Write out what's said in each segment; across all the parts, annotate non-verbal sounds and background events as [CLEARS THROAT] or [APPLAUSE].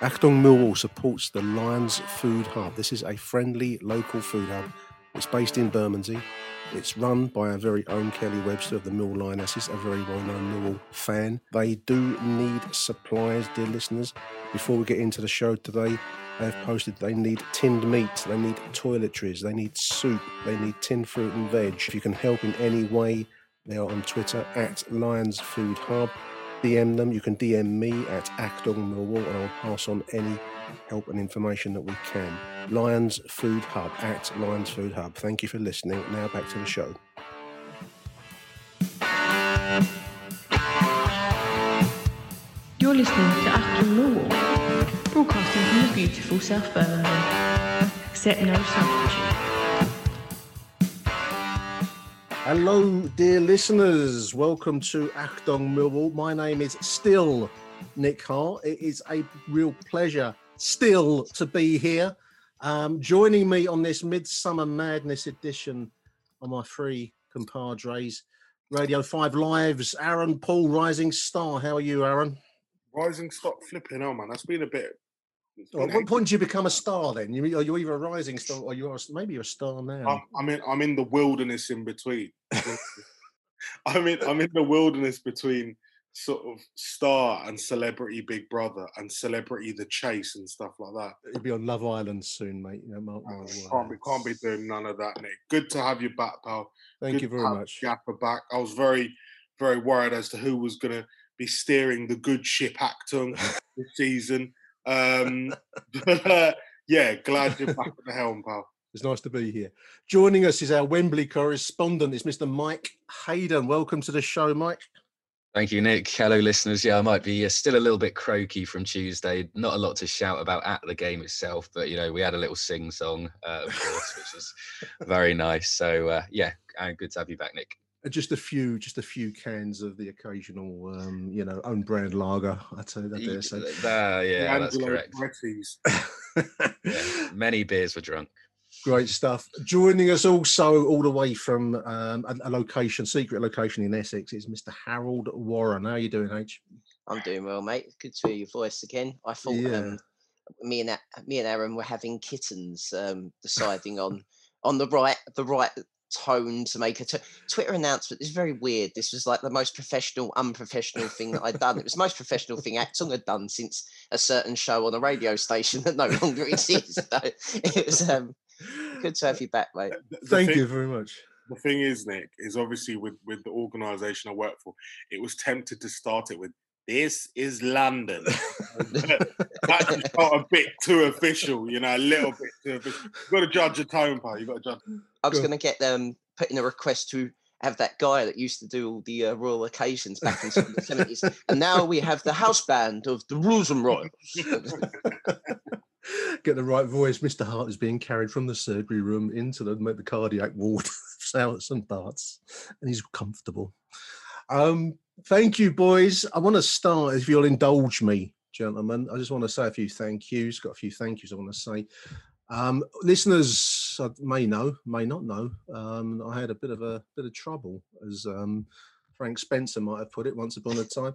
Achtung Millwall supports the Lions Food Hub. This is a friendly local food hub. It's based in Bermondsey. It's run by our very own Kelly Webster of the Mill Lionesses, a very well known Millwall fan. They do need supplies, dear listeners. Before we get into the show today, they have posted they need tinned meat, they need toiletries, they need soup, they need tinned fruit and veg. If you can help in any way, they are on Twitter at Lions Food Hub. DM them. You can DM me at Achtung Millwall, and I'll pass on any help and information that we can. Lions Food Hub at Lions Food Hub. Thank you for listening. Now back to the show. You're listening to Achtung Millwall, broadcasting from the beautiful South Birmingham. Accept no substitute. Hello, dear listeners. Welcome to Achtung Millwall. My name is still Nick Hart. It is a real pleasure still to be here. Um, joining me on this Midsummer Madness edition are my three compadres, Radio 5 Live's, Aaron Paul, Rising Star. How are you, Aaron? Rising stock flipping hell, man. That's been a bit. Well, at what point do you become a star then? You, are you either a rising star or you're a, maybe you're a star now? I'm, I'm in. I'm in the wilderness in between. [LAUGHS] [LAUGHS] I'm in. I'm in the wilderness between sort of star and celebrity Big Brother and celebrity The Chase and stuff like that. You'll be on Love Island soon, mate. You know, mark my words. can't be. Can't be doing none of that, Nick. Good to have you back, pal. Thank Good you very much. Gaffer back. I was very, very worried as to who was going to be steering the good ship Achtung [LAUGHS] this season. Um, [LAUGHS] [LAUGHS] but uh, yeah, glad you're back at the helm, pal. It's nice to be here. Joining us is our Wembley correspondent. It's Mr. Mike Hayden. Welcome to the show, Mike. Thank you, Nick. Hello, listeners. Yeah, I might be uh, still a little bit croaky from Tuesday. Not a lot to shout about at the game itself, but you know, we had a little sing song, uh, of course, which is [LAUGHS] very nice. So uh, yeah, uh, good to have you back, Nick. Uh, Just a few, just a few cans of the occasional, um, you know, own brand lager. I tell you that. Y- Dare say. th- uh, yeah, that's correct. Yeah, [LAUGHS] many beers were drunk. Great stuff. Joining us also all the way from um, a, a location, secret location in Essex, is Mr. Harold Warren. How are you doing, H? I'm doing well, mate. Good to hear your voice again. I thought Yeah. um, me and me and Aaron were having kittens, um, deciding on on the right the right tone to make a t- Twitter announcement. It's very weird. This was like the most professional, unprofessional thing that I'd done. It was the most professional thing Achtung had done since a certain show on a radio station [LAUGHS] that no longer exists. So it was um, good to have you back, mate. The- the Thank thing- you very much. The thing is, Nick, is obviously with with the organisation I work for, it was tempted to start it with "This is London." [LAUGHS] [LAUGHS] that just got a bit too official, you know, a little bit too official. You've got to judge your tone, pal. You've got to judge. I was going to get um put in a request to have that guy that used to do all the uh, royal occasions back in the seventies, and now we have the house band of the Rules and [LAUGHS] Royals. Get the right voice. Mr. Hart is being carried from the surgery room into the, the cardiac ward, South St. Bart's, and he's comfortable. Um, thank you, boys. I want to start, if you'll indulge me, gentlemen. I just want to say a few thank yous. Got a few thank yous I want to say. Um, listeners uh, may know, may not know. Um, I had a bit of a bit of trouble, as um, Frank Spencer might have put it once upon a time.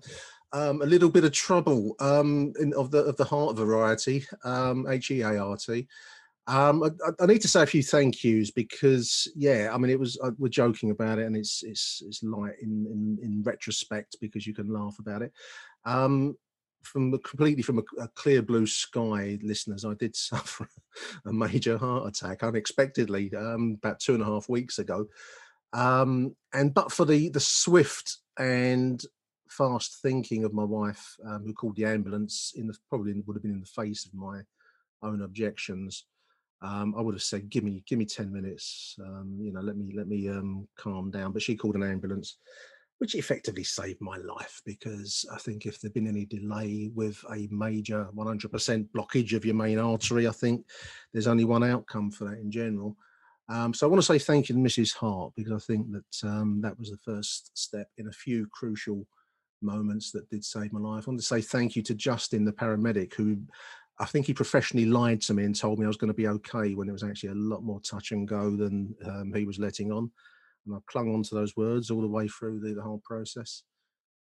Um, a little bit of trouble um, in, of the of the heart variety, um, H E A R T. Um, I, I, need to say a few thank yous because, yeah, I mean, it was uh, we're joking about it, and it's it's it's light in in, in retrospect because you can laugh about it. Um, from completely from a, a, clear blue sky, listeners, I did [LAUGHS] suffer a major heart attack unexpectedly um, about two and a half weeks ago, um, and but for the the swift and fast thinking of my wife, um, who called the ambulance in the probably would have been in the face of my own objections. Um, I would have said, "Give me, give me ten minutes. Um, you know, let me, let me um, calm down." But she called an ambulance, which effectively saved my life because I think if there'd been any delay with a major 100% blockage of your main artery, I think there's only one outcome for that in general. Um, so I want to say thank you to Mrs. Hart because I think that um, that was the first step in a few crucial moments that did save my life. I want to say thank you to Justin, the paramedic, who I think he professionally lied to me and told me I was going to be okay when it was actually a lot more touch and go than um, he was letting on. And I clung on to those words all the way through the, the whole process.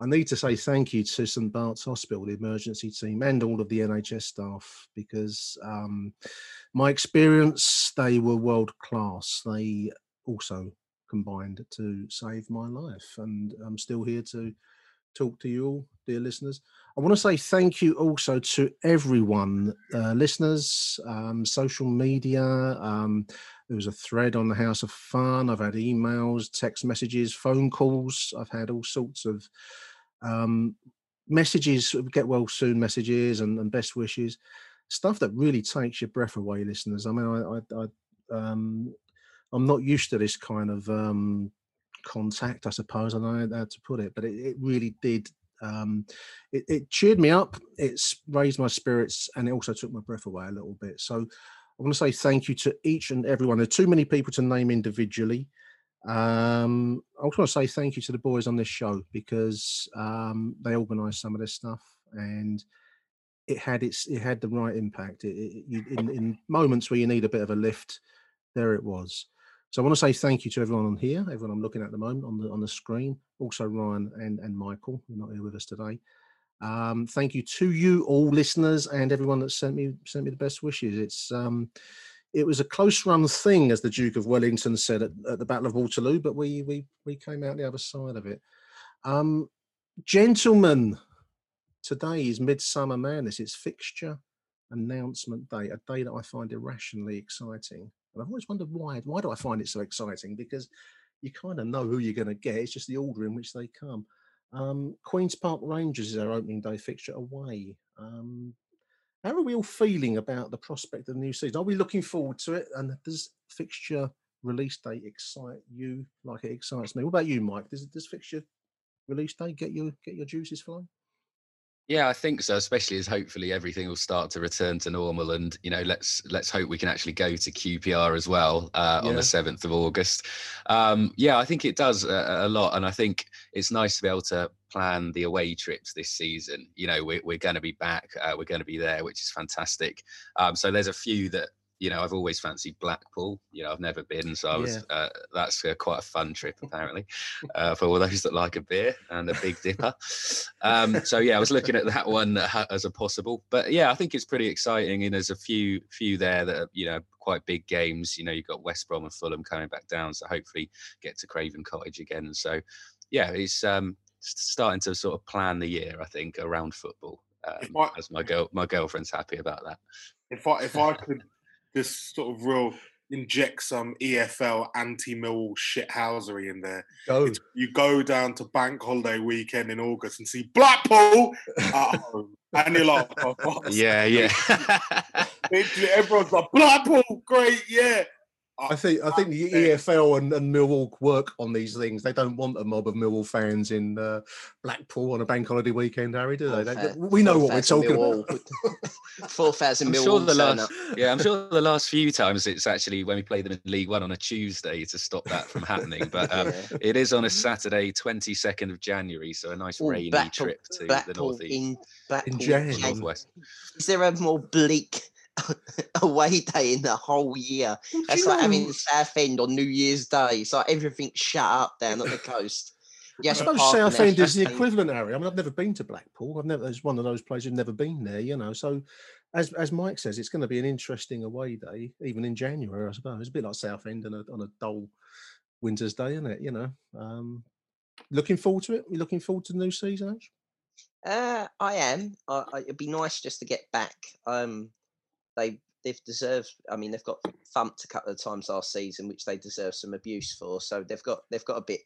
I need to say thank you to St Bart's Hospital, the emergency team, and all of the NHS staff because um, my experience, they were world class. They also combined to save my life, and I'm still here to talk to you all, dear listeners. I want to say thank you also to everyone, uh, listeners, um, social media. Um, there was a thread on the House of Fun. I've had emails, text messages, phone calls. I've had all sorts of um, messages, get well soon messages, and, and, best wishes. Stuff that really takes your breath away, listeners. I mean, I, I, I um, I'm not used to this kind of um, contact, I suppose. I don't know how to put it, but it, it really did. Um, it, it, cheered me up. It's raised my spirits, and it also took my breath away a little bit. So I want to say thank you to each and everyone. There are too many people to name individually. Um, I also want to say thank you to the boys on this show because um, they organised some of this stuff and it had its it had the right impact. It, it, in, in moments where you need a bit of a lift, there it was. So I want to say thank you to everyone on here, everyone I'm looking at the moment on the on the screen, also Ryan and and Michael, who are not here with us today. Um, thank you to you all listeners and everyone that sent me sent me the best wishes. It's um, it was a close run thing, as the Duke of Wellington said at, at, the Battle of Waterloo, but we we we came out the other side of it. Um, gentlemen, today is Midsummer Madness. It's fixture announcement day, a day that I find irrationally exciting. And I've always wondered why. Why do I find it so exciting? Because you kind of know who you're going to get. It's just the order in which they come. Um, Queens Park Rangers is our opening day fixture away. Um, how are we all feeling about the prospect of the new season? Are we looking forward to it? And does fixture release date excite you like it excites me? What about you, Mike? Does does fixture release day get your get your juices flowing? Yeah, I think so. Especially as hopefully everything will start to return to normal, and you know, let's let's hope we can actually go to QPR as well uh, yeah. on the seventh of August. Um, yeah, I think it does a, a, lot, and I think it's nice to be able to plan the away trips this season. You know, we're we're going to be back, uh, we're going to be there, which is fantastic. Um, so there's a few that you know, I've always fancied Blackpool. You know, I've never been, so I was. Yeah. Uh, that's uh, quite a fun trip, apparently, uh, for all those that like a beer and a Big Dipper. Um, so yeah, I was looking at that one as a possible. But yeah, I think it's pretty exciting, and there's a few few there that are you know quite big games. You know, you've got West Brom and Fulham coming back down, so hopefully get to Craven Cottage again. So yeah, it's um, starting to sort of plan the year. I think around football. Um, I, as my girl, my girlfriend's happy about that. If I if I could this sort of real inject some EFL anti-mill shithousery in there. Go. you go down to bank holiday weekend in August and see Blackpool [LAUGHS] at home. And you're like, oh, yeah, yeah. [LAUGHS] Everyone's like, Blackpool, great, yeah. I think I think the EFL and, and Millwall work on these things. They don't want a mob of Millwall fans in uh, Blackpool on a bank holiday weekend, Harry, do they? they we know what we're talking Millwall. about. [LAUGHS] Four thousand Millwall. Sure the last, [LAUGHS] yeah, I'm sure the last few [LAUGHS] times it's actually when we play them in League One on a Tuesday to stop that from happening. But um, yeah. it is on a Saturday, 22nd of January, so a nice Ooh, rainy Blackpool, trip to Blackpool the northeast. In, Blackpool, in January. Northwest. Is there a more bleak [LAUGHS] away day in the whole year. It's like know? having Southend on New Year's Day. It's like everything shut up down at the [LAUGHS] coast. Yeah, I suppose Southend is the equivalent area. I mean, I've never been to Blackpool. I've never. It's one of those places who've never been there. You know, so as as Mike says, it's going to be an interesting away day, even in January. I suppose it's a bit like Southend on a on a dull winter's day, isn't it? You know, um, looking forward to it. You looking forward to the new season? Ash? Uh, I am. I, it'd be nice just to get back. Um, they they've deserved. I mean, they've got thumped a couple of times last season, which they deserve some abuse for. So they've got they've got a bit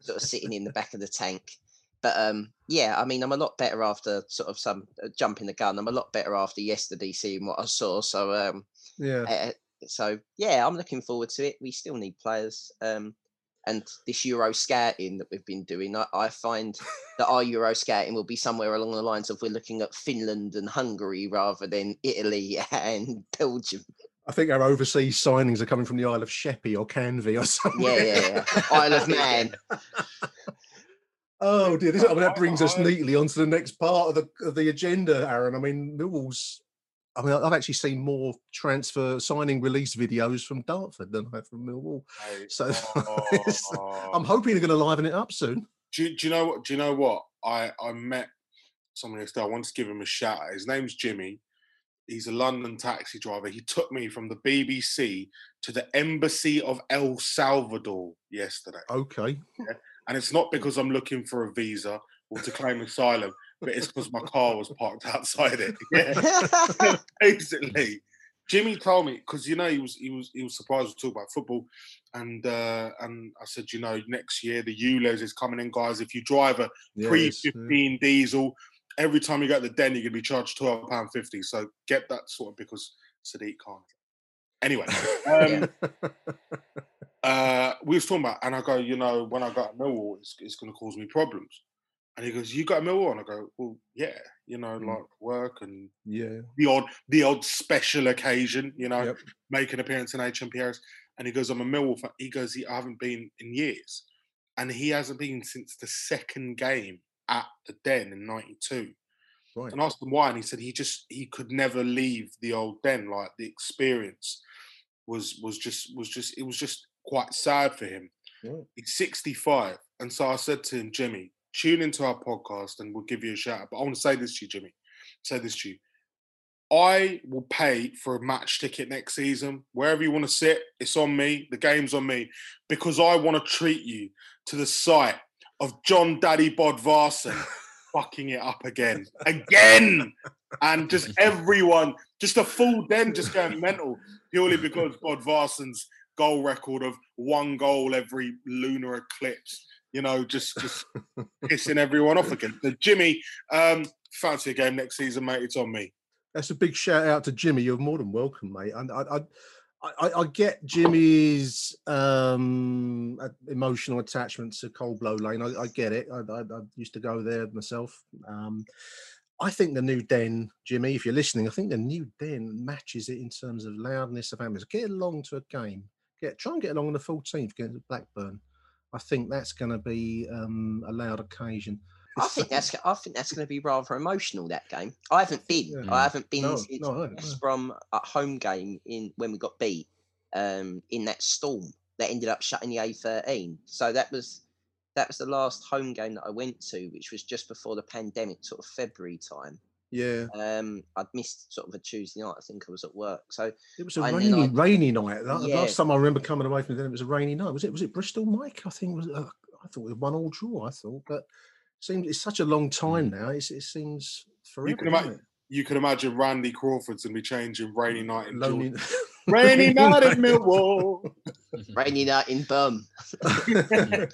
sort of sitting in the back of the tank. But um, yeah, I mean, I'm a lot better after sort of some uh, jumping the gun. I'm a lot better after yesterday seeing what I saw. So um, Yeah. uh, so yeah, I'm looking forward to it. We still need players. Um, and this Euro scouting that we've been doing, I, I find that our [LAUGHS] Euro scouting will be somewhere along the lines of we're looking at Finland and Hungary rather than Italy [LAUGHS] and Belgium. I think our overseas signings are coming from the Isle of Sheppey or Canvey or something. Yeah, yeah, yeah. Isle of Man. [LAUGHS] Oh dear, this, I mean, that brings us I- neatly onto the next part of the of the agenda, Aaron. I mean, Millwall's. I mean, I've actually seen more transfer signing release videos from Dartford than I have from Millwall. Mate, So it's- [LAUGHS] I'm oh. hoping they're going to liven it up soon. Do, you- do you know what? Do you know what? I I met someone yesterday. I want to give him a shout out. His name's Jimmy. He's a London taxi driver. He took me from the BBC to the embassy of El Salvador yesterday. Okay. And it's not because I'm looking for a visa or to claim asylum, but it's because my car was parked [LAUGHS] outside it. [LAUGHS] Yeah. [LAUGHS] basically. Jimmy told me because you know he was he was he was surprised to talk about football, and uh, and I said you know next year the Euros is coming in, guys. If you drive a pre Yes, yeah. fifteen diesel, every time you go to the den, you're gonna be charged twelve pound fifty. So get that sort of because Sadiq can't. Anyway, um, uh, we was talking about, and I go, you know, when I got to Millwall, it's, it's going to cause me problems. And he goes, "You got a Millwall?" And I go, "Well, yeah, you know, Mm. like work and Yeah. the odd, the odd special occasion, you know, Yep. make an appearance in HMPRS." And he goes, "I'm a Millwall fan." He goes, he, "I haven't been in years," and he hasn't been since the second game at the Den in '92. Right. And I asked him why, and he said he just he could never leave the old den. Like the experience was was just was just it was just quite sad for him. Right. He's 65, and so I said to him, Jimmy, tune into our podcast, and we'll give you a shout. out. But I want to say this to you, Jimmy. Say this to you. I will pay for a match ticket next season. Wherever you want to sit, it's on me. The game's on me because I want to treat you to the sight of John Daddy Bodvarsson [LAUGHS] fucking it up again, again, and just [LAUGHS] everyone, just a full den, just going mental purely because Bodvarsson's goal record of one goal every lunar eclipse, you know, just [LAUGHS] just pissing everyone off again. So Jimmy, um, fancy a game next season, mate. It's on me. That's a big shout out to Jimmy. You're more than welcome, mate. And I, I, I, I get Jimmy's um, emotional attachment to Cold Blow Lane. I, I get it. I, I, I used to go there myself. Um, I think the new den, Jimmy, if you're listening, I think the new den matches it in terms of loudness of atmosphere. Get along to a game. Get try and get along on the 14th against Blackburn. I think that's going to be um, a loud occasion. I think that's I think that's going to be rather emotional that game. I haven't been. Yeah. I haven't been No, since no, I haven't, West no. Brom at home game in when we got beat um, in that storm that ended up shutting the A13. So that was that was the last home game that I went to, which was just before the pandemic, sort of February time. Yeah, Um, I'd missed sort of a Tuesday night. I think I was at work. So it was a rainy, I- rainy night. La- Yeah. Last time I remember coming away from the den, it was a rainy night. Was it? Was it Bristol, Mike? I think it was. Uh, I thought it was one all draw. I thought, but it seems it's such a long time now. It's, it seems forever. You can doesn't imagine- You can imagine Randy Crawford's gonna be changing rainy night in Lonely. [LAUGHS] Georgia. Rainy [LAUGHS] night in Millwall. rainy night in Bum. [LAUGHS]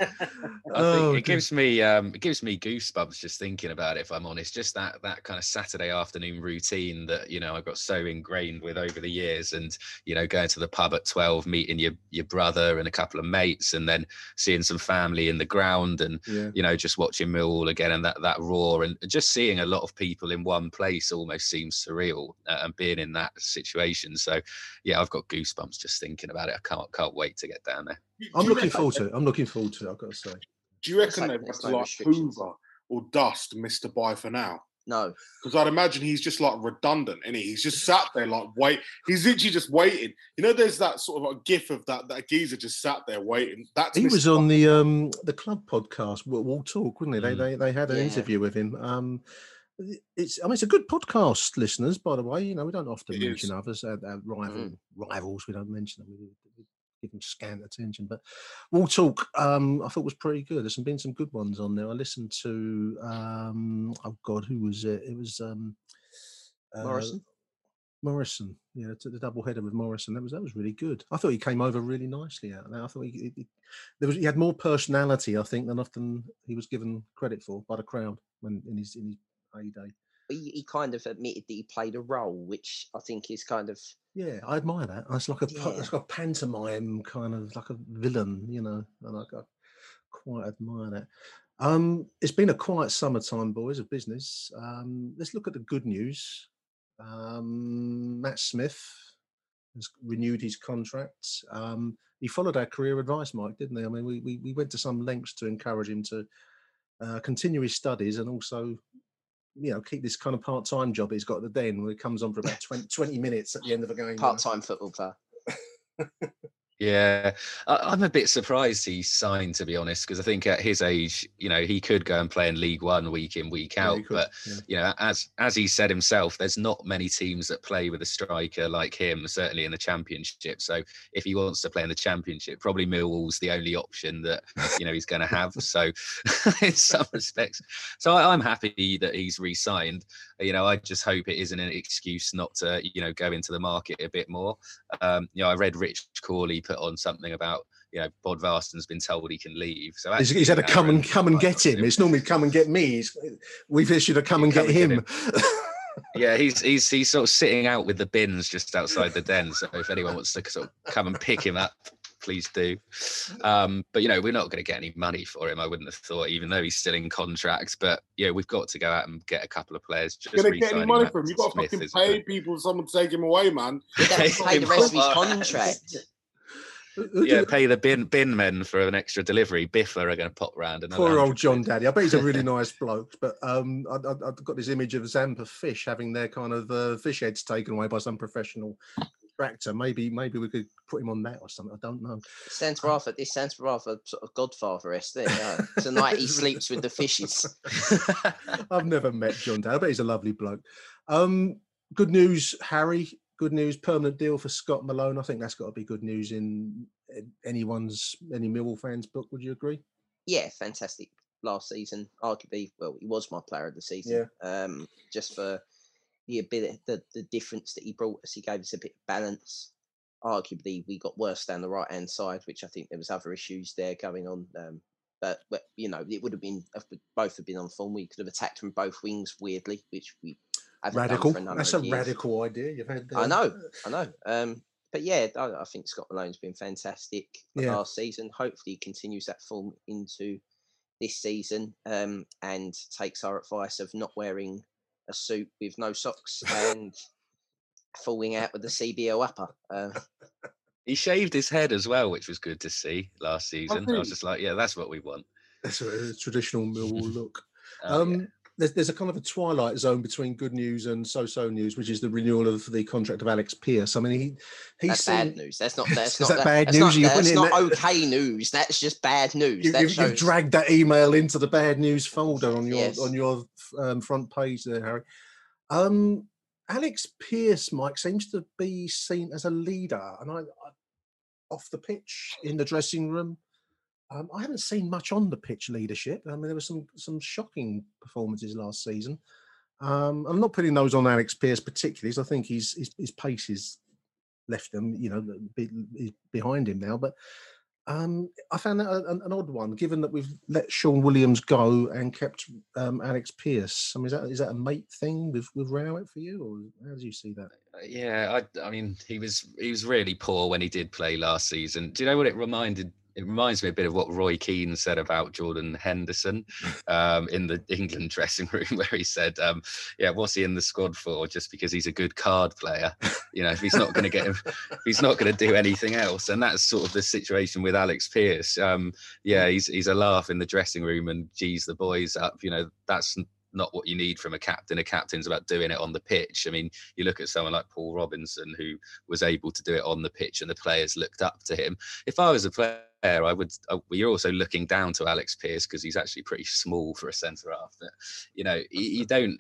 Oh, it gives me um, it gives me goosebumps just thinking about it. If I'm honest, just that that kind of Saturday afternoon routine that you know I got so ingrained with over the years, and you know going to the pub at twelve, meeting your your brother and a couple of mates, and then seeing some family in the ground, and yeah. you know just watching Millwall again and that that roar, and just seeing a lot of people in one place almost seems surreal, uh, and being in that situation. So yeah, I've got goosebumps just thinking about it. I can't can't wait to get down there. I'm looking reckon- forward to it. I'm looking forward to it. I've got to say. Do you reckon like they've got to like. Hoover or dust Mr. By for now? No, because I'd imagine he's just like redundant, and he? he's just sat there like wait. He's literally just waiting. You know, there's that sort of like gif of that that geezer just sat there waiting. That's he Mr. was on the um the club podcast, We'll Talk, wouldn't he? Mm. They they they had an Yeah. interview with him. Um, it's I mean it's a good podcast, listeners. By the way, you know we don't often It mention is. others, uh, uh, rival Mm. rivals. We don't mention them. We, give them scant attention. But Wall Talk, um, I thought was pretty good. There's been some good ones on there. I listened to um, oh god, who was it? It was um, uh, Morrison. Morrison, yeah, to the double header with Morrison. That was that was really good. I thought he came over really nicely out there. I thought he, he- he- there was he had more personality, I think, than often he was given credit for by the crowd when in his in his heyday. He, he kind of admitted that he played a role, which I think is kind of Yeah, I admire that. It's like a Yeah. it's like a pantomime kind of like a villain, you know, and I, I quite admire that. Um, it's been a quiet summertime, boys, of business. Um, let's look at the good news. Um, Matt Smith has renewed his contract. Um, he followed our career advice, Mike, didn't he? I mean, we we, we went to some lengths to encourage him to uh, continue his studies and also, you know, keep this kind of part-time job he's got at the den where he comes on for about 20, 20 minutes at the end of a game. part-time football player. [LAUGHS] Yeah, I, I'm a bit surprised he signed, to be honest, because I think at his age, you know, he could go and play in League One week in, week out. could, but yeah. you know, as as he said himself, there's not many teams that play with a striker like him, certainly in the Championship. So if he wants to play in the Championship, probably Millwall's the only option that you know he's going to have. So [LAUGHS] in some respects, so I, I'm happy that he's re-signed. You know, I just hope it isn't an excuse not to you know go into the market a bit more. Um, you know, I read Rich Cawley put on something about you know Bodvarsson's been told he can leave. So He's, actually, he's had to come and come and get him. It's normally come and get me. He's, we've issued a come and come get and get him. Yeah, he's he's he's sort of sitting out with the bins just outside the den. So if anyone wants to sort of come and pick him up, please do. Um, but you know, we're not going to get any money for him. I wouldn't have thought, even though he's still in contract. But yeah, we've got to go out and get a couple of players. Just gonna get any money Matt from him. You've got to Smith fucking pay good. people. Someone to take him away, man. He'd have to pay the rest of his contract. [LAUGHS] Yeah, pay the bin bin men for an extra delivery. Biffa are going to pop round and Poor old John Daddy. I bet he's a really [LAUGHS] nice bloke. But um, I, I, I've got this image of Zampa Fish having their kind of uh, fish heads taken away by some professional tractor. Maybe maybe we could put him on that or something. I don't know. Sounds rather this sounds rather sort of Godfather esque. There, yeah. tonight he sleeps with the fishes. [LAUGHS] I've never met John. I bet he's a lovely bloke. Um, good news, Harry. Good news. Permanent deal for Scott Malone. I think that's got to be good news in anyone's any Millwall fans book. Would you agree? Yeah, fantastic. Last season, arguably, well, he was my player of the season. Yeah. Um, just for the ability, the the difference that he brought us, he gave us a bit of balance. Arguably, we got worse down the right hand side, which I think there was other issues there going on. Um, but, but you know, it would have been both have been on form. We could have attacked from both wings, weirdly, which we haven't Radical. Done for a number That's a years. radical idea. You've had. I uh, know, I know. Um, but yeah, I, I think Scott Malone's been fantastic Yeah. last season. Hopefully, he continues that form into this season um, and takes our advice of not wearing a suit with no socks and falling out with the CBO upper. Uh, He shaved his head as well, which was good to see last season. I he? was just like, yeah, that's what we want. That's a, a traditional Millwall [LAUGHS] look. Oh, um, yeah. There's, there's a kind of a twilight zone between good news and so-so news, which is the renewal of the contract of Alex Pearce. I mean, he he's that's bad news. That's not. [LAUGHS] That's Is not that bad that's news? Not, You that's not that- okay news. That's just bad news. You, have shows. dragged that email into the bad news folder on your Yes. on your um, front page there, Harry. Um, Alex Pearce, Mike, seems to be seen as a leader, and I, I off the pitch in the dressing room. Um, I haven't seen much on the pitch leadership. I mean, there were some some shocking performances last season. Um, I'm not putting those on Alex Pearce particularly. 'cause I think his, his his pace is left them, you know, behind him now. But um, I found that an, an odd one, given that we've let Shaun Williams go and kept um, Alex Pearce. I mean, is that is that a mate thing with with Rowett for you, or how do you see that? Uh, Yeah, I, I mean, he was he was really poor when he did play last season. Do you know what it reminded? It reminds me a bit of what Roy Keane said about Jordan Henderson [LAUGHS] um, in the England dressing room, [LAUGHS] where he said, um, "Yeah, what's he in the squad for? Just because he's a good card player? You know, if he's not going to get him, if he's not going to do anything else." And that's sort of the situation with Alex Pearce. Um, yeah, he's he's a laugh in the dressing room and geez the boys up. You know, that's not what you need from a captain. A captain's about doing it on the pitch. I mean, you look at someone like Paul Robinson who was able to do it on the pitch, and the players looked up to him. If I was a player, I would. Uh, you're also looking down to Alex Pearce because he's actually pretty small for a centre half. But you know, you, you don't.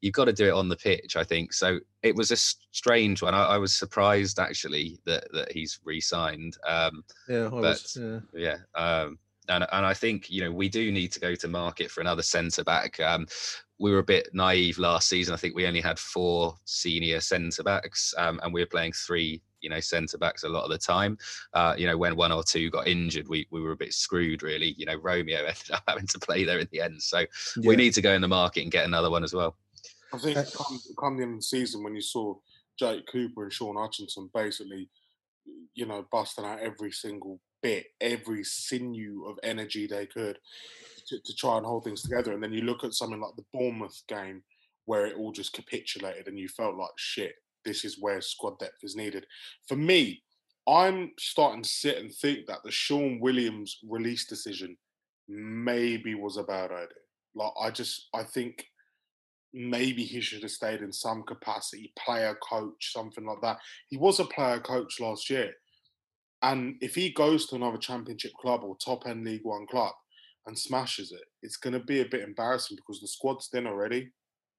You've got to do it on the pitch. I think so. It was a strange one. I, I was surprised actually that that he's re-signed. Um, Yeah, I but was. Yeah. yeah. Um, and and I think you know we do need to go to market for another centre back. Um, we were a bit naive last season. I think we only had four senior centre backs, um, and we were playing three, you know, centre backs a lot of the time. Uh, you know, when one or two got injured, we we were a bit screwed, really. You know, Romeo [LAUGHS] ended up having to play there in the end, so we need to go in the market and get another one as well. I think come, come the end of the season when you saw Jake Cooper and Shaun Hutchinson basically, you know, busting out every single bit, every sinew of energy they could to, to try and hold things together. And then you look at something like the Bournemouth game where it all just capitulated and you felt like shit, this is where squad depth is needed. For me, I'm starting to sit and think that the Shaun Williams release decision maybe was a bad idea. Like I just I think maybe he should have stayed in some capacity, player coach, something like that. He was a player coach last year. And if he goes to another championship club or top end League One club and smashes it, it's going to be a bit embarrassing because the squad's thin already.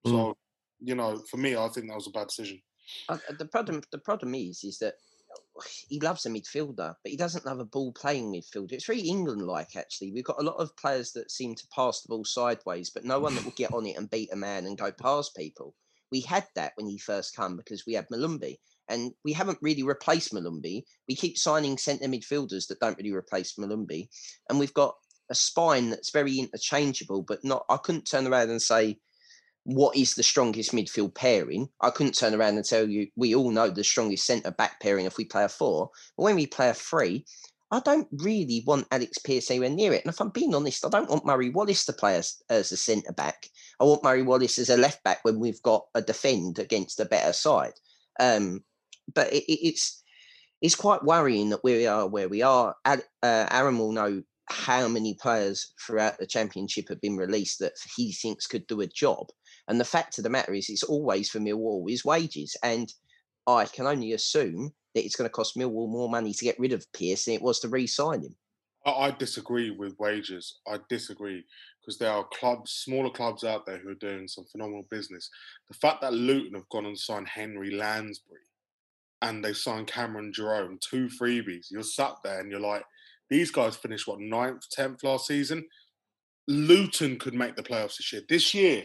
So, you know, for me, I think that was a bad decision. Uh, uh, the problem the problem is is that [SIGHS] he loves a midfielder, but he doesn't love a ball playing midfielder. It's very England like actually. We've got a lot of players that seem to pass the ball sideways, but no one that will get [LAUGHS] on it and beat a man and go past people. We had that when he first come because we had Molumby. And we haven't really replaced Molumby. We keep signing centre midfielders that don't really replace Molumby. And we've got a spine that's very interchangeable, but not I couldn't turn around and say what is the strongest midfield pairing. I couldn't turn around and tell you we all know the strongest centre back pairing if we play a four. But when we play a three, I don't really want Alex Pearce anywhere near it. And if I'm being honest, I don't want Murray Wallace to play as, as a centre back. I want Murray Wallace as a left back when we've got a defend against a better side. Um, but it, it, it's it's quite worrying that we are where we are. Ad, uh, Aaron will know how many players throughout the championship have been released that he thinks could do a job. And the fact of the matter is, it's always for Millwall is wages. And I can only assume that it's going to cost Millwall more money to get rid of Pearce than it was to re-sign him. I disagree with wages. I disagree because there are clubs, smaller clubs out there who are doing some phenomenal business. The fact that Luton have gone and signed Henry Lansbury and they signed Cameron Jerome, two freebies, you're sat there and you're like, these guys finished what ninth, tenth last season. Luton could make the playoffs this year. This year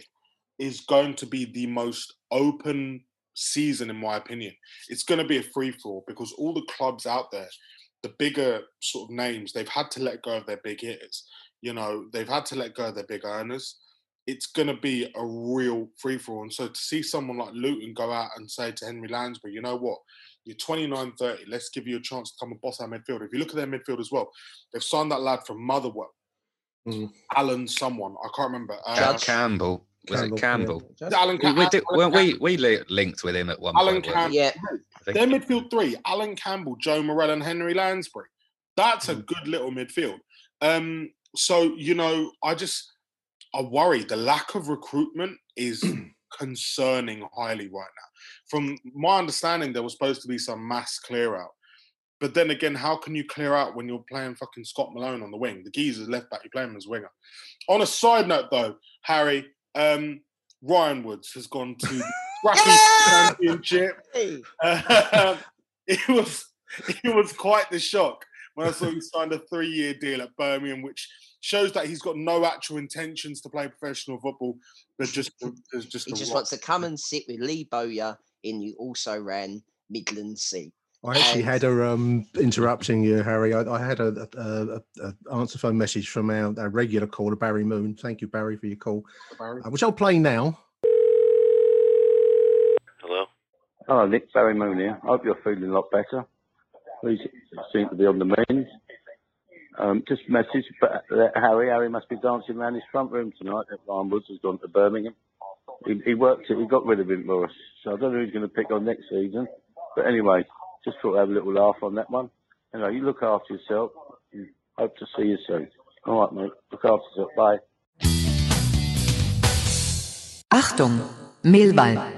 is going to be the most open season, in my opinion. It's going to be a free for all because all the clubs out there, the bigger sort of names, they've had to let go of their big hitters. You know, they've had to let go of their big earners. It's going to be a real free for all. And so to see someone like Luton go out and say to Henry Lansbury, you know what? You're 29 30. Let's give you a chance to come and boss our midfield. If you look at their midfield as well, they've signed that lad from Motherwell, Mm. Alan, someone. I can't remember. Jack Uh, Campbell. Was Campbell, it yeah. Campbell? Alan, We, we, did, Alan weren't we, we linked with him at one Alan point. weren't Campbell. Yeah, Their midfield three: Allan Campbell, Joe Morrell, and Henry Lansbury. That's a Hmm. good little midfield. Um, so you know, I just I worry the lack of recruitment is [CLEARS THROAT] concerning highly right now. From my understanding, there was supposed to be some mass clear out. But then again, how can you clear out when you're playing fucking Scott Malone on the wing? The geezer's left back, you play him as winger. On a side note, though, Harry, um, Ryan Woods has gone to the [LAUGHS] Championship. [LAUGHS] Um, it was it was quite the shock when I saw he signed a three-year deal at Birmingham, which shows that he's got no actual intentions to play professional football, but just there's [LAUGHS] just he just rock. wants to come and sit with Lee Bowyer in the also ran Midland Sea. I actually And- had a um, interrupting you, Harry. I, I had a, a, a, a answer phone message from our, our regular caller, Barry Moon. Thank you, Barry, for your call, Barry. uh, which I'll play now. Hello? Hello, Nick Barry Moon here. I hope you're feeling a lot better. Please seem to be on the mend. Um, just message, but uh, Harry, Harry must be dancing around his front room tonight. That Ryan Woods has gone to Birmingham. He, he worked it. He got rid of him for us. So I don't know who's going to pick on next season. But anyway, just thought I'd have a little laugh on that one. Anyway, you look after yourself. Hope to see you soon. All right, mate. Look after yourself. Bye. Achtung, Mehlball.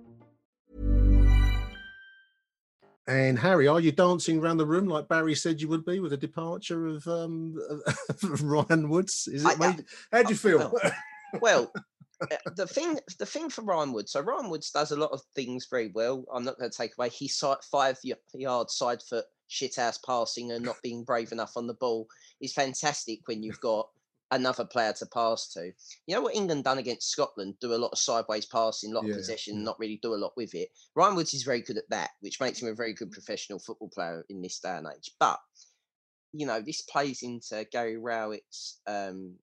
And Harry, are you dancing around the room like Barry said you would be with the departure of um, [LAUGHS] Ryan Woods? Is it? I- made, how do you feel? [LAUGHS] well, uh, the thing the thing for Ryan Woods, so Ryan Woods does a lot of things very well. I'm not going to take away his five yard side foot shit ass passing and not being brave enough on the ball is fantastic when you've got another player to pass to. You know what England done against Scotland? Do a lot of sideways passing, a lot Yeah, of possession, not really do a lot with it. Ryan Woods is very good at that, which makes him a very good professional football player in this day and age. But you know, this plays into Gary Rowett's um,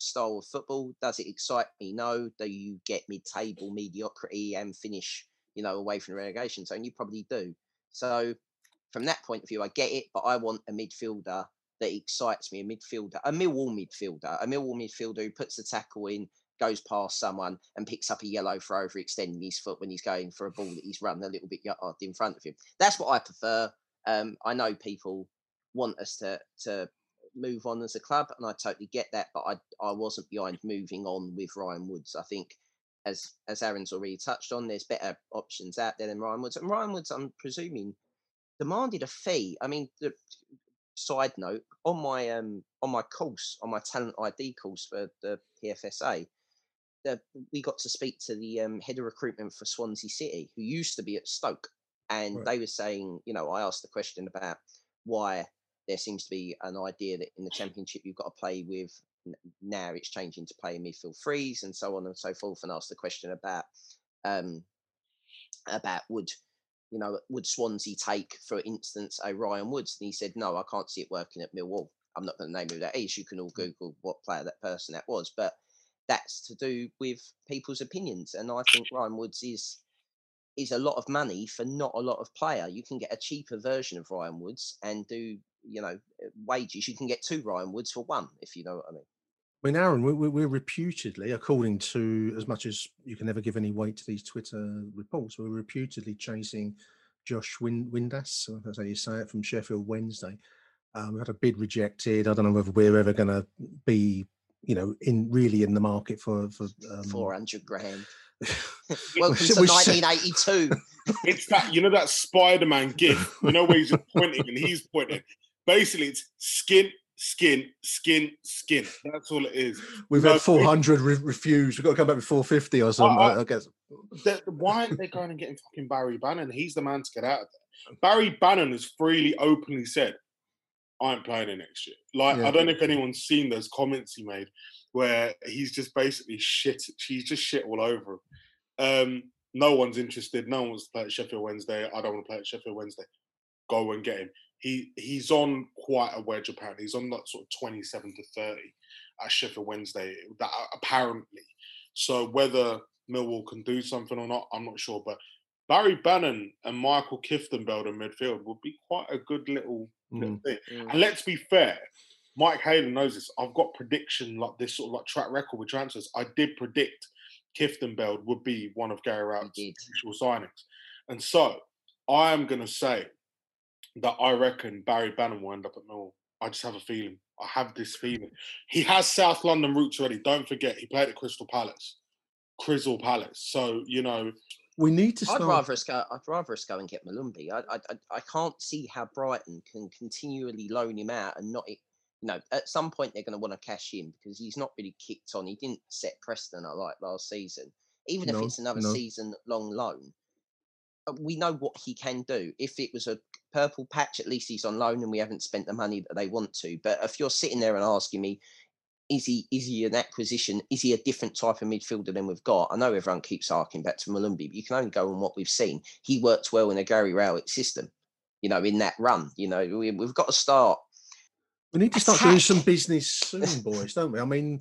style of football. Does it excite me? No. Do you get mid-table mediocrity and finish, you know, away from the relegation zone? You probably do. So, from that point of view, I get it. But I want a midfielder that excites me. A midfielder, a Millwall midfielder, a Millwall midfielder who puts the tackle in, goes past someone, and picks up a yellow for overextending his foot when he's going for a ball that he's run a little bit yard in front of him. That's what I prefer. Um, I know people want us to to move on as a club, and I totally get that. But I I wasn't behind moving on with Ryan Woods. I think as as Aaron's already touched on, there's better options out there than Ryan Woods. And Ryan Woods, I'm presuming, demanded a fee. I mean, the side note on my um on my course on my talent ID course for the PFSA. The, we got to speak to the um, head of recruitment for Swansea City, who used to be at Stoke, and Right. they were saying, you know, I asked the question about why there seems to be an idea that in the championship you've got to play with now it's changing to play midfield threes and so on and so forth and asked the question about um about would you know would Swansea take for instance a Ryan Woods and he said no I can't see it working at Millwall I'm not going to name who that is you can all mm. google what player that person that was but that's to do with people's opinions and I think Ryan Woods is is a lot of money for not a lot of player. You can get a cheaper version of Ryan Woods and do, you know, wages. You can get two Ryan Woods for one, if you know what I mean. I mean, Aaron, we- we- we're reputedly, according to as much as you can never give any weight to these Twitter reports, we're reputedly chasing Josh Win- Windass, or that's how you say it, from Sheffield Wednesday. Um, we had a bid rejected. I don't know whether we're ever going to be, you know, in really in the market for for um, 400 grand. we [LAUGHS] Welcome should- to 1982. [LAUGHS] It's that you know that Spider-Man gif. You know where he's pointing and he's pointing. Basically, it's skin, skin, skin, skin. That's all it is. We've No, had 400 re- refused. We've got to come back with 450 or something. I- I, I guess. why aren't they going and getting fucking Barry Bannan? He's the man to get out of there. Barry Bannan has freely, openly said, I ain't playing it next year. Like Yeah. I don't know if anyone's seen those comments he made where he's just basically shit. He's just shit all over him. Um, no one's interested. No one wants to play at Sheffield Wednesday. I don't want to play at Sheffield Wednesday. Go and get him. He he's on quite a wedge apparently. He's on that sort of twenty seven to thirty at Sheffield Wednesday. That apparently. So whether Millwall can do something or not, I'm not sure. But Barry Bannan and Maikel Kieftenbeld in midfield would be quite a good little, little Mm. thing. And let's be fair, Mike Hayden knows this. I've got prediction like this sort of like track record with transfers. I did predict Kiftenbeld would be one of Gary Rowett's initial signings. And so I am going to say that I reckon Barry Bannan will end up at Millwall. I just have a feeling. I have this feeling. He has South London roots already. Don't forget, he played at Crystal Palace, Crystal Palace. So, you know, We need to I'd rather us go. I'd rather us go and get Molumby. I, I, I, I can't see how Brighton can continually loan him out and not. You know, at some point they're going to want to cash in because he's not really kicked on. He didn't set Preston I like last season. Even if it's another no. season long loan, uh, we know what he can do. If it was a purple patch, at least he's on loan and we haven't spent the money that they want to. But if you're sitting there and asking me, is he is he an acquisition? Is he a different type of midfielder than we've got? I know everyone keeps harking back to Molumby, but you can only go on what we've seen. He works well in a Gary Rowett system, you know, in that run. You know, we, we've got to start. We need to start doing some business soon, boys, don't we? I mean,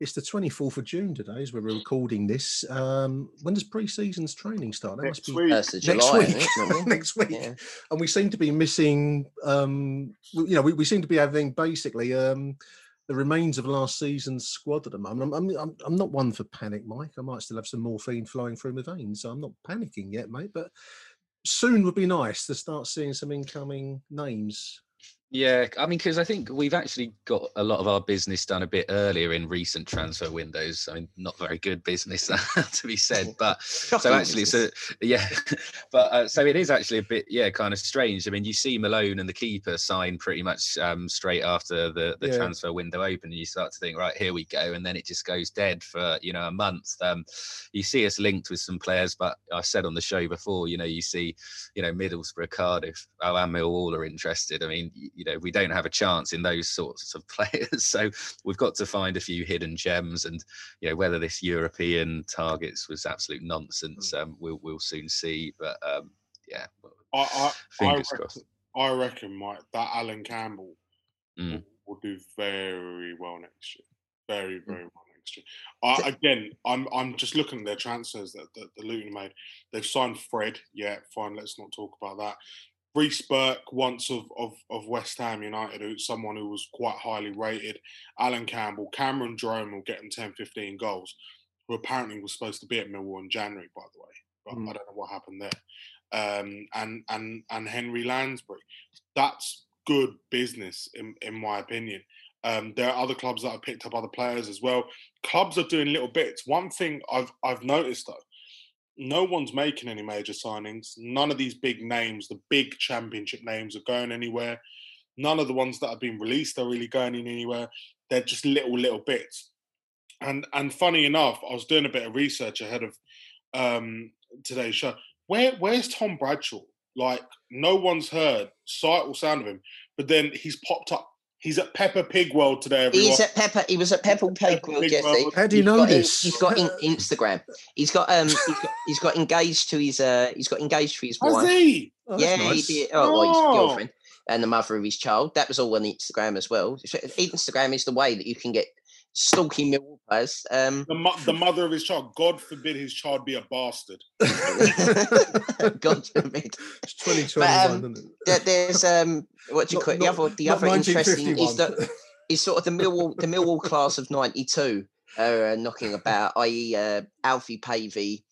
it's the 24th of June today as we're recording this. Um, when does pre-season's training start? That Next must be week. Next July, week. think, isn't [LAUGHS] next week. Yeah. And we seem to be missing, um, you know, we, we seem to be having basically um, the remains of last season's squad at the moment. I'm, I'm, I'm, I'm not one for panic, Mike. I might still have some morphine flowing through my veins, so I'm not panicking yet, mate. But soon would be nice to start seeing some incoming names. Yeah, I mean, because I think we've actually got a lot of our business done a bit earlier in recent transfer windows. I mean, not very good business [LAUGHS] to be said, [LAUGHS] but so actually, so yeah, [LAUGHS] but uh, so it is actually a bit, yeah, kind of strange. I mean, you see Malone and the keeper sign pretty much um, straight after the the Yeah. transfer window open, and you start to think, right, here we go, and then it just goes dead for you know a month. Um, you see us linked with some players, but I said on the show before, you know, you see, you know, Middlesbrough, Cardiff, oh, and Millwall are interested. I mean, you know, we don't have a chance in those sorts of [LAUGHS] players, so we've got to find a few hidden gems. And you know, whether this European targets was absolute nonsense, um, we'll we'll soon see. But um, yeah, I, I, I, fingers reckon, crossed. I reckon, Mike, that Allan Campbell Mm. will, will do very well next year. Very, very well next year. I, again, I'm I'm just looking at their transfers that, that the Luton made. They've signed Fred. Yeah, fine. Let's not talk about that. Reece Burke, once of, of, of West Ham United, who's someone who was quite highly rated. Allan Campbell, Cameron Jerome will get him 10, 15 goals, who apparently was supposed to be at Millwall in January, by the way. But Mm. I don't know what happened there. Um, and and and Henry Lansbury. That's good business, in, in my opinion. Um, there are other clubs that have picked up other players as well. Clubs are doing little bits. One thing I've I've noticed though, no one's making any major signings. None of these big names, the big championship names, are going anywhere. None of the ones that have been released are really going in anywhere. They're just little little bits. And and funny enough, I was doing a bit of research ahead of um, today's show. Where where's Tom Bradshaw? Like no one's heard sight or sound of him, but then he's popped up. He's at Peppa Pig World today. Everyone. He's at Peppa. He was at Peppa Pig World Pig yesterday. World. How do you He's know got in- this? he's got in, Instagram. He's got um. He's got, he's got engaged to his uh. He's got engaged to his Has wife. he? Oh, yeah, nice. he did. Oh, well, his Oh. girlfriend and the mother of his child. That was all on Instagram as well. Instagram is the way that you can get stalking Millwall players. Um, The, mo- the [LAUGHS] mother of his child. God forbid his child be a bastard. [LAUGHS] God forbid. It's 2021, But, um, isn't it? there, there's um, what do you Not- call it? The not- other, the other interesting is that is sort of the Millwall, the Millwall class of '92 are uh, knocking about, i.e., uh, Alfie Pavey,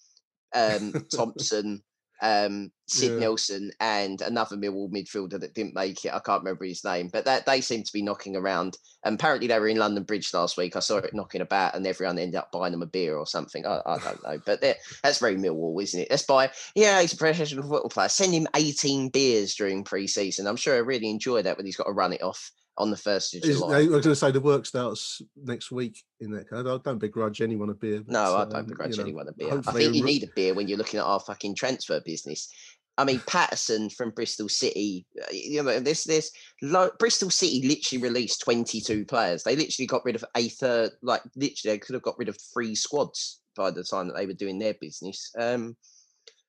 um, [LAUGHS] Thompson, um, Sid Yeah. Nelson, and another Millwall midfielder that didn't make it. I can't remember his name, but that they seem to be knocking around. And apparently, they were in London Bridge last week. I saw it knocking about, and everyone ended up buying them a beer or something. I, I don't know, but that's very Millwall, isn't it? Let's buy. Yeah, he's a professional football player. Send him 18 beers during pre-season. I'm sure he'll really enjoy that when he's got to run it off on the first of Is- July. I was going to say the work starts next week in that. I don't begrudge anyone a beer. No, I don't um, begrudge you know, anyone a beer. I think you need a beer when you're looking at our fucking transfer business. I mean, [LAUGHS] Paterson from Bristol City. uh, You know, this this lo- Bristol City literally released twenty two players. They literally got rid of a third. Like literally, they could have got rid of three squads by the time that they were doing their business. Um,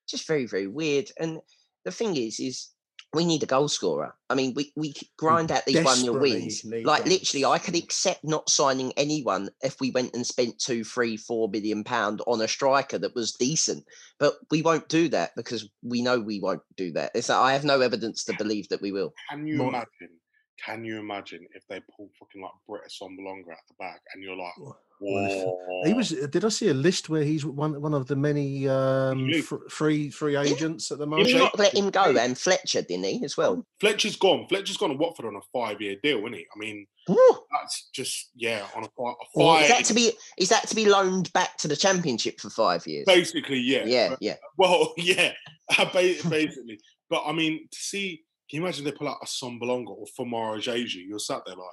just very very weird. And the thing is, is we need a goal scorer. I mean, we we grind out these one 0 desperately wins. Like one. literally, I could accept not signing anyone if we went and spent two, three, four million pound on a striker that was decent. But we won't do that because we know we won't do that. It's I have no evidence to believe that we will. Can you Mo- imagine? Can you imagine if they pull fucking like Britt Assombalonga at the back and you're like, whoa. He was. Did I see a list where he's one one of the many um, fr- free free agents at the moment? he not let him go? And Fletcher, didn't he, as well? Fletcher's gone. Fletcher's gone to Watford on a five year deal, isn't he? I mean, Woo! that's just yeah, on a, fi- a five. is that to be is that to be loaned back to the championship for five years? Basically, yeah. Yeah, But- yeah. [LAUGHS] Well, yeah, [LAUGHS] basically. But I mean, to see, can you imagine they pull out a Sombalonga or Famara Diédhiou? You're sat there like,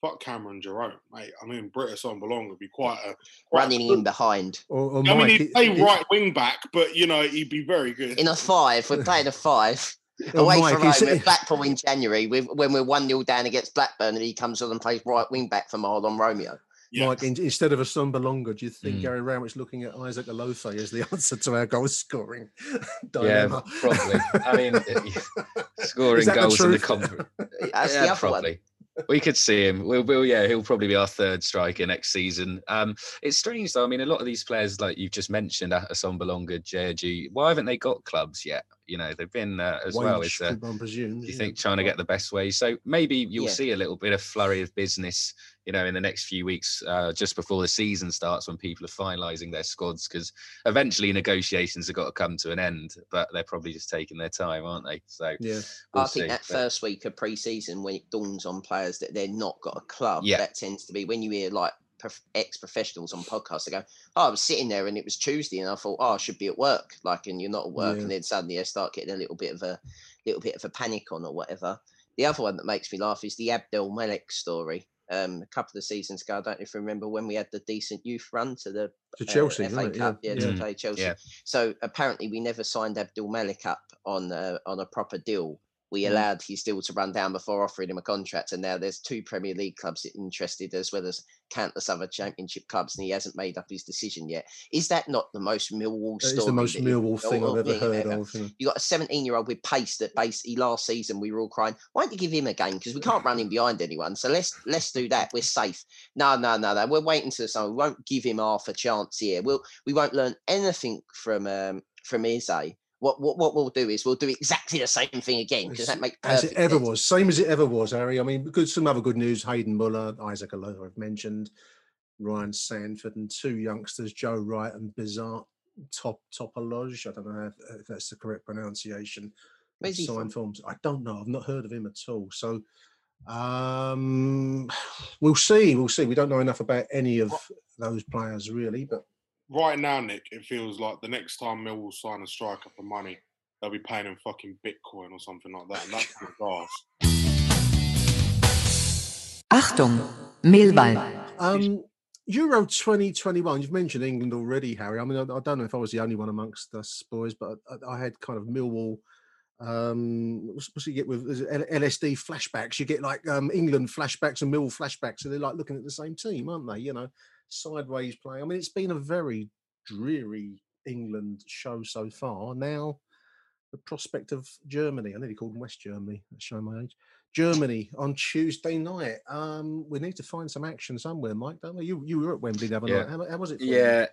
fuck Cameron Jerome, mate. I mean, Britt Assombalonga would be quite a. quite Running good- in behind. Or, or I mean, he'd it- play it- right wing back, but you know, he'd be very good. In a five, we're playing a five. [LAUGHS] Oh, Away Mike, from home it's- at Blackpool in January, with, when we're 1 0 down against Blackburn, and he comes on and plays right wing back for Mahlon Romeo. Yeah. Mike, in, instead of a Sombalonga, do you think Mm. Gary Rowett looking at Isaac Olaofe as the [LAUGHS] answer to our goal scoring [LAUGHS] dilemma? Yeah, probably. I mean, [LAUGHS] scoring Is that the goals in the truth? conference. That's the yeah, other one. probably. We could see him. We'll, we'll, yeah, he'll probably be our third striker next season. Um, it's strange though. I mean, a lot of these players, like you've just mentioned, Assombalonga, Diédhiou, why haven't they got clubs yet? You know, they've been uh, as well. Wage, It's, uh, one presumes, you yeah. think trying to get the best way. So maybe you'll Yeah. see a little bit of flurry of business, you know, in the next few weeks, uh, just before the season starts, when people are finalising their squads, because eventually negotiations have got to come to an end. But they're probably just taking their time, aren't they? So Yeah. we'll I think see. that But- first week of pre-season, when it dawns on players that they're not got a club, Yeah. that tends to be when you hear like prof- ex-professionals on podcasts. They go, "Oh, I was sitting there and it was Tuesday, and I thought, oh, I should be at work." Like, and you're not at work, Yeah. and then suddenly they start getting a little bit of a little bit of a panic on or whatever. The other one that makes me laugh is the Abdel Malik story. Um, a couple of seasons ago, I don't know if you remember when we had the decent youth run to the To uh, Chelsea, FA wasn't? Cup, Yeah. yeah, to Mm. play Chelsea. Yeah. So apparently, we never signed Abdul Malik up on uh, on a proper deal. We Mm. allowed his deal to run down before offering him a contract, and now there's two Premier League clubs interested, as well as countless other Championship clubs, and he hasn't made up his decision yet. Is that not the most Millwall That story? is the most Millwall thing I've ever heard yeah. of. you. Got a 17 year old with pace that basically last season we were all crying, why don't you give him a game? Because we [LAUGHS] can't run him behind anyone. So let's let's do that. We're safe. No, no, no, no. We're waiting to the summer. We won't give him half a chance here. We'll we won't learn anything from um from Izzy. What, what what we'll do is we'll do exactly the same thing again because that makes as it ever sense. was, same as it ever was, Harry. I mean, good some other good news. Hayden Muller, Isaac Olaofe, I've mentioned, Ryan Sandford, and two youngsters, Joe Wright and Bizarre Top Topoloj. I don't know if, if that's the correct pronunciation. Where's he Signed from? forms. I don't know. I've not heard of him at all. So um [SIGHS] we'll see. We'll see. We don't know enough about any of those players really, but right now, Nick, it feels like the next time Millwall sign a striker for money, they'll be paying him fucking Bitcoin or something like that. And that's the gas. Achtung, Millwall. Um, Euro 2021, you've mentioned England already, Harry. I mean, I, I don't know if I was the only one amongst us boys, but I, I had kind of Millwall. Um, what's, what's you get with is it LSD flashbacks? You get like um, England flashbacks and Millwall flashbacks. So they're like looking at the same team, aren't they? You know, sideways play. I mean, it's been a very dreary England show so far. Now, the prospect of Germany. I nearly called them West Germany. That's showing my age. Germany on Tuesday night. Um, we need to find some action somewhere, Mike. Don't we? You you were at Wembley the other Yeah. night. How, how was it? Yeah.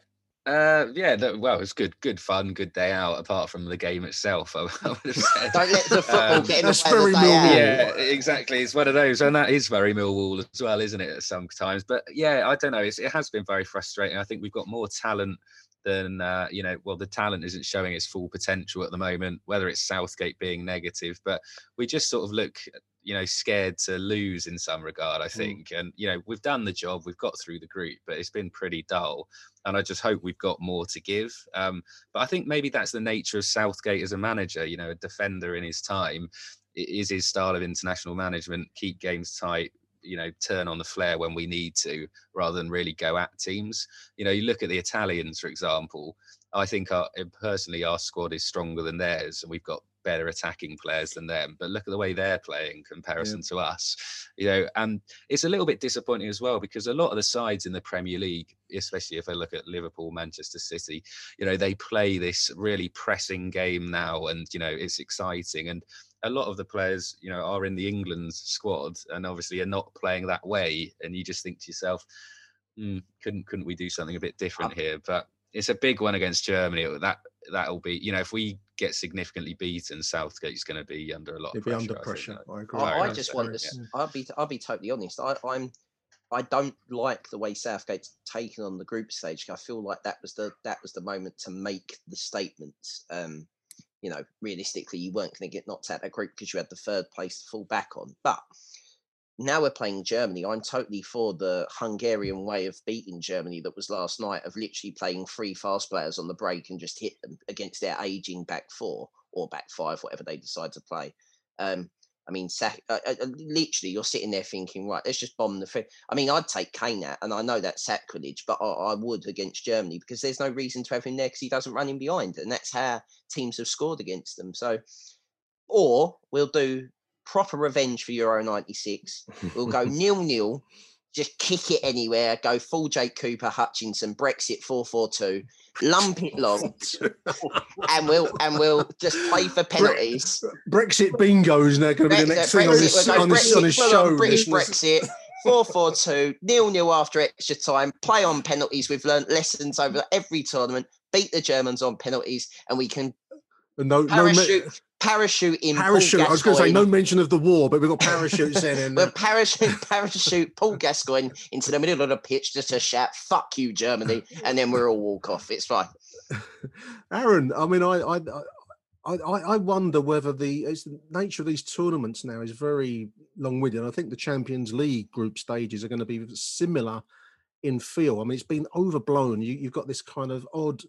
Uh, yeah, that, well, it was good, good fun, good day out. Apart from the game itself, I, [LAUGHS] I would have said. Don't let the football Um, get in the way very the day out. Millwall. Yeah, exactly. It's one of those, and that is very Millwall as well, isn't it? Sometimes, but yeah, I don't know. It's, it has been very frustrating. I think we've got more talent than uh, you know. Well, the talent isn't showing its full potential at the moment. Whether it's Southgate being negative, but we just sort of look, you know, scared to lose in some regard. I think, and you know, we've done the job. We've got through the group, but it's been pretty dull. And I just hope we've got more to give. Um, but I think maybe that's the nature of Southgate as a manager. You know, a defender in his time it is his style of international management keep games tight you know turn on the flare when we need to rather than really go at teams you know you look at the italians for example i think our, personally our squad is stronger than theirs and we've got better attacking players than them, but look at the way they're playing in comparison yeah. to us. You know, and it's a little bit disappointing as well because a lot of the sides in the Premier League, especially if I look at Liverpool, Manchester City, you know, they play this really pressing game now, and you know, it's exciting and a lot of the players, you know, are in the England squad and obviously are not playing that way. And you just think to yourself, mm, couldn't couldn't we do something a bit different here? But it's a big one against Germany. That that'll be, you know, if we get significantly beaten, Southgate's going to be under a lot of pressure. Be under pressure. I, agree. I, I just want to. I'll be. I'll be totally honest. I, I'm. I don't like the way Southgate's taken on the group stage. I feel like that was the that was the moment to make the statements. Um, you know, realistically, you weren't going to get knocked out of group because you had the third place to fall back on. But now we're playing Germany. I'm totally for the Hungarian way of beating Germany that was last night of literally playing three fast players on the break and just hit them against their aging back four or back five, whatever they decide to play. Um, I mean, sac- uh, uh, literally, you're sitting there thinking, right, let's just bomb the. I mean, I'd take Kane out, and I know that's sacrilege, but I, I would against Germany because there's no reason to have him there because he doesn't run in behind, and that's how teams have scored against them. So, or we'll do proper revenge for Euro '96. We'll go [LAUGHS] nil nil, just kick it anywhere, go full Jake Cooper, Hutchinson, Brexit 442, lump it long, [LAUGHS] and we'll and we'll just play for penalties. Brexit bingo is now going to be the next thing on this, we'll on this, on this show. British Brexit. 4-4-2, nil-nil after extra time, play on penalties. We've learned lessons over every tournament, beat the Germans on penalties, and we can no, parachute, no, parachute in. Parachute. I was going to say no mention of the war, but we've got parachutes [LAUGHS] in. in well, parachute, [LAUGHS] parachute, Paul Gascoigne into the middle of the pitch just to shout "fuck you, Germany," and then we're all walk off. It's fine. [LAUGHS] Aaron, I mean, I, I, I, I wonder whether the, the nature of these tournaments now is very long-winded. I think the Champions League group stages are going to be similar in feel. I mean, it's been overblown. You, you've got this kind of odd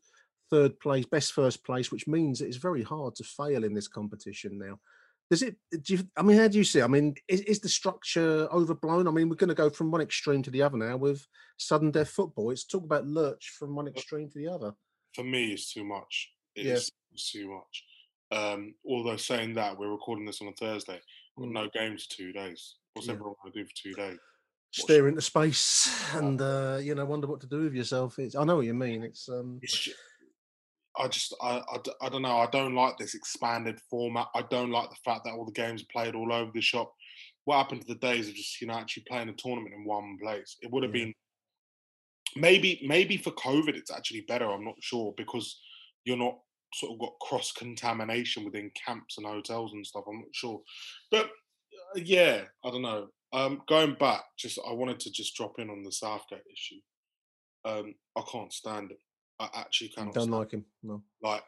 third place, best first place, which means it's very hard to fail in this competition now. Does it? Do you, I mean, how do you see? It? I mean, is, is the structure overblown? I mean, we're going to go from one extreme to the other now with sudden death football. It's talk about lurch from one extreme to the other. For me, it's too much. It's yeah. too much. Um, although saying that, we're recording this on a Thursday. Mm. No games for two days. What's yeah. everyone going to do for two days? Stare into space and uh, you know wonder what to do with yourself. It's, I know what you mean. It's um, it's, I just I, I, I, don't know. I don't like this expanded format. I don't like the fact that all the games are played all over the shop. What happened to the days of just you know actually playing a tournament in one place? It would have yeah. been maybe maybe for COVID it's actually better. I'm not sure because you're not sort of got cross contamination within camps and hotels and stuff. I'm not sure, but uh, yeah, I don't know. Um, going back, just I wanted to just drop in on the Southgate issue. Um, I can't stand it. I actually cannot. Don't like him. No. Like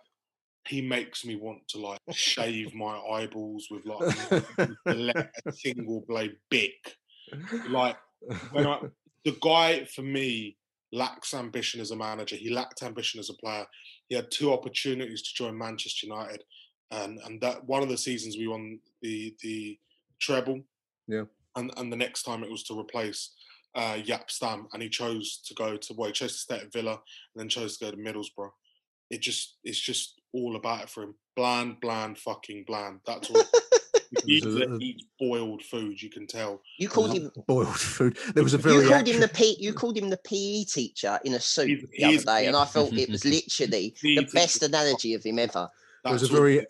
he makes me want to like shave [LAUGHS] my eyeballs with like [LAUGHS] a single blade bic. Like when I, [LAUGHS] the guy for me lacks ambition as a manager. He lacked ambition as a player. He had two opportunities to join Manchester United, and and that one of the seasons we won the the treble. Yeah. And and the next time it was to replace uh, Jaap Stam, and he chose to go to well, he chose to stay at Villa, and then chose to go to Middlesbrough. It just it's just all about it for him. Bland, bland, fucking bland. That's all. [LAUGHS] he eats boiled food. You can tell. You called him boiled food. There was a very. You called him the P. You [LAUGHS] called him the PE teacher in a suit he's, the other day, and I felt it [LAUGHS] was literally the best analogy of him ever. There was a very,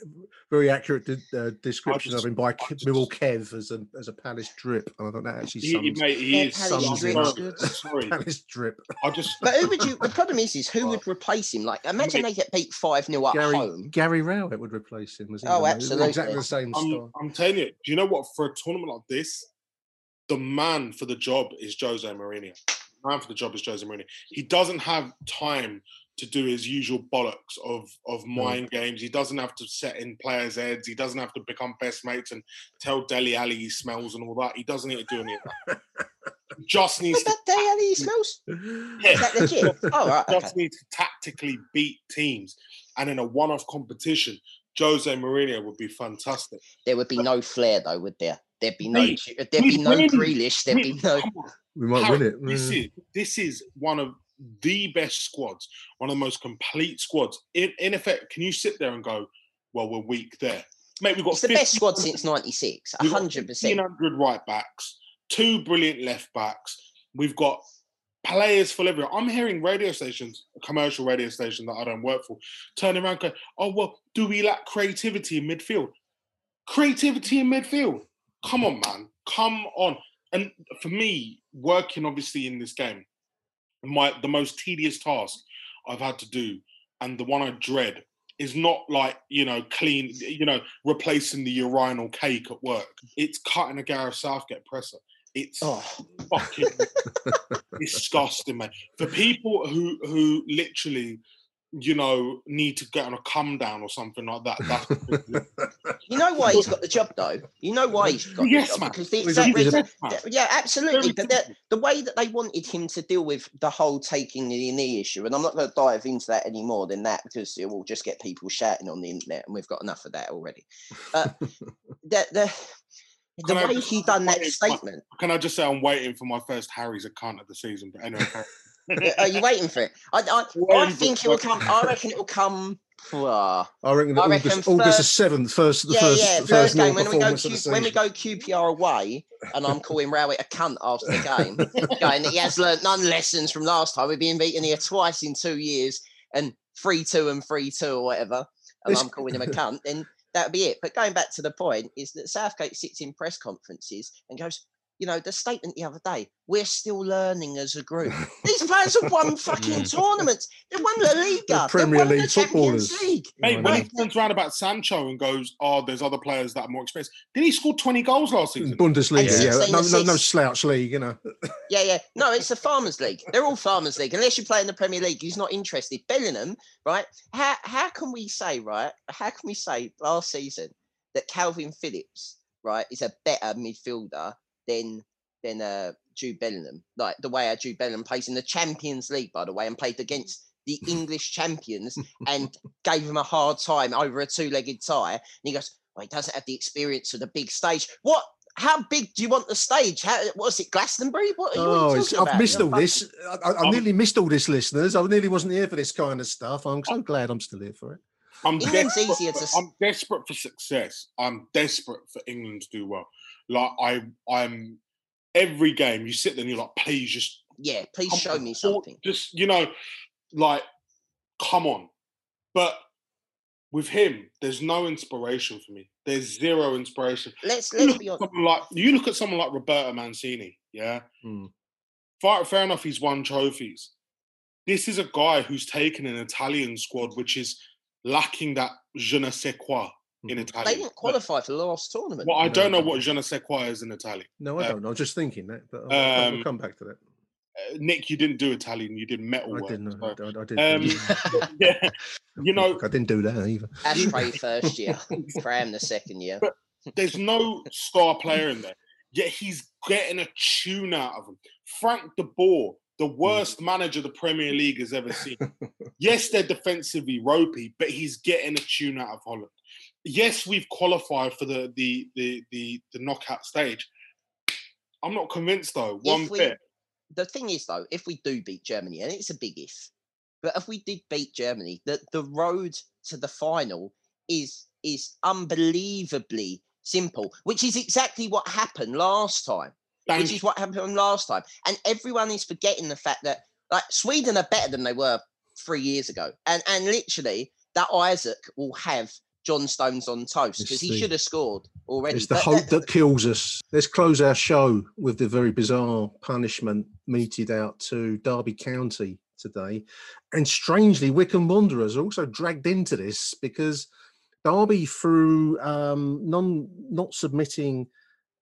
very accurate uh, description just, of him by just, Millwall Kev as a as a Palace drip, and I thought that actually sums. He, mate, he yeah, is Palace drip. Sorry, Palace drip. I just. But who would you? The problem is, is who would replace him? Like, imagine they get beat five 0 at Gary, home. Gary Rowett would replace him. Was oh, absolutely, exactly the same I'm, style. I'm telling you. Do you know what? For a tournament like this, the man for the job is Jose Mourinho. The man for the job is Jose Mourinho. He doesn't have time to do his usual bollocks of of mind mm. games. He doesn't have to set in players' heads. He doesn't have to become best mates and tell Dele Alli he smells and all that. He doesn't need to do any of that. just needs that Dele Alli smells. Yeah. Is that legit? [LAUGHS] oh, right. Just okay. needs to tactically beat teams, and in a one-off competition, Jose Mourinho would be fantastic. There would be no flair, though, would there? There'd be no. Mate, there'd be no Grealish. There'd be no. We might Harry, win it. This mm. is this is one of the best squads, one of the most complete squads. In, in effect, can you sit there and go, well, we're weak there? Mate, we've got It's the best squad since '96. [LAUGHS] We've hundred percent. 1,500 right backs, two brilliant left backs. We've got players full everywhere. I'm hearing radio stations, a commercial radio station that I don't work for, turning around going, oh, well, do we lack creativity in midfield? Creativity in midfield. Come on, man. Come on. And for me, working obviously in this game, my the most tedious task I've had to do, and the one I dread, is not like you know clean, you know, replacing the urinal cake at work. It's cutting a Gareth Southgate presser. It's oh. fucking [LAUGHS] disgusting, man. For people who who literally, you know, need to get on a come down or something like that. [LAUGHS] You know why he's got the job though. You know why he's got Yes, the job man. because the exact reason. Yeah, absolutely. But the, the way that they wanted him to deal with the whole taking the knee issue, and I'm not going to dive into that any more than that because it will just get people shouting on the internet, and we've got enough of that already. But the [LAUGHS] the, the Can I way just- he done that statement. Can I just say I'm waiting for my first Harry's account of the season? But anyway, Are you waiting for it? I, I, I think it will come. I reckon it will come. I reckon that I August, reckon August the seventh, first the yeah, first, yeah, the first first game when we go performance the Q, when we go QPR away, and I'm calling Rowett a cunt after the game, going that he has learnt none lessons from last time. We've been beaten here twice in two years, and three two and three two or whatever, and It's- I'm calling him a cunt. Then that'd be it. But going back to the point is that Southgate sits in press conferences and goes. You know, the statement the other day, we're still learning as a group. [LAUGHS] These players have won fucking tournaments. They won La Liga. Premier they won League the Champions footballers. League. Mate, when he turns around about Sancho and goes, "Oh, there's other players that are more experienced," did he score 20 goals last season? Bundesliga, And yeah, no, no, no slouch league, you know. Yeah, yeah. No, it's the Farmers League. They're all Farmers League. Unless you play in the Premier League, he's not interested. Bellingham, right? How how can we say, right? How can we say last season that Kalvin Phillips, right, is a better midfielder than than uh Jude Bellingham? Like the way our Jude Bellingham plays in the Champions League, by the way, and played against the English champions [LAUGHS] and gave him a hard time over a two-legged tie. And he goes, well, he doesn't have the experience of the big stage. What? How big do you want the stage? How, what's it, Glastonbury? What are you, what are Oh, you it's, talking I've about? missed You're all this. I, I, I nearly missed all this, listeners. I nearly wasn't here for this kind of stuff. I'm so glad I'm still here for it. I'm England's desperate easier for- to s- I'm desperate for success. I'm desperate for England to do well. Like I, I'm every game. You sit there and you're like, please just Yeah, please show on, me something. Just you know, like, come on. But with him, there's no inspiration for me. There's zero inspiration. Let's let's look be at honest. someone like you look at someone like Roberto Mancini. Yeah, Hmm. fair, fair enough. He's won trophies. This is a guy who's taken an Italian squad, which is lacking that je ne sais quoi in Hmm. Italian. They didn't qualify for the last tournament. Well, I No, don't know what je ne sais quoi is in Italian. No, I Uh, don't know. I was just thinking that, but I'll, I'll- um, we'll come back to that. Uh, Nick, you didn't do Italian. You did metal I work. didn't know. so- I, I, I did. Um, [LAUGHS] [LAUGHS] yeah, you know, I didn't do that either. Ashtray [LAUGHS] first year, Graham the second year. But there's no star player in there. Yet he's getting a tune out of him. Frank de Boer, the worst manager the Premier League has ever seen. yes, they're defensively ropey, but he's getting a tune out of Holland. Yes, we've qualified for the the the the, the knockout stage. I'm not convinced though. One we- bit. The thing is, though, if we do beat Germany, and it's a big if, but if we did beat Germany, the the road to the final is is unbelievably simple, which is exactly what happened last time. Thank which is what happened last time. And everyone is forgetting the fact that like Sweden are better than they were three years ago. And and literally that Isak will have John Stones on toast because he should have scored already. It's the But hope that- kills us. Let's close our show with the very bizarre punishment meted out to Derby County today. And strangely, Wycombe Wanderers are also dragged into this because Derby, through um, non not submitting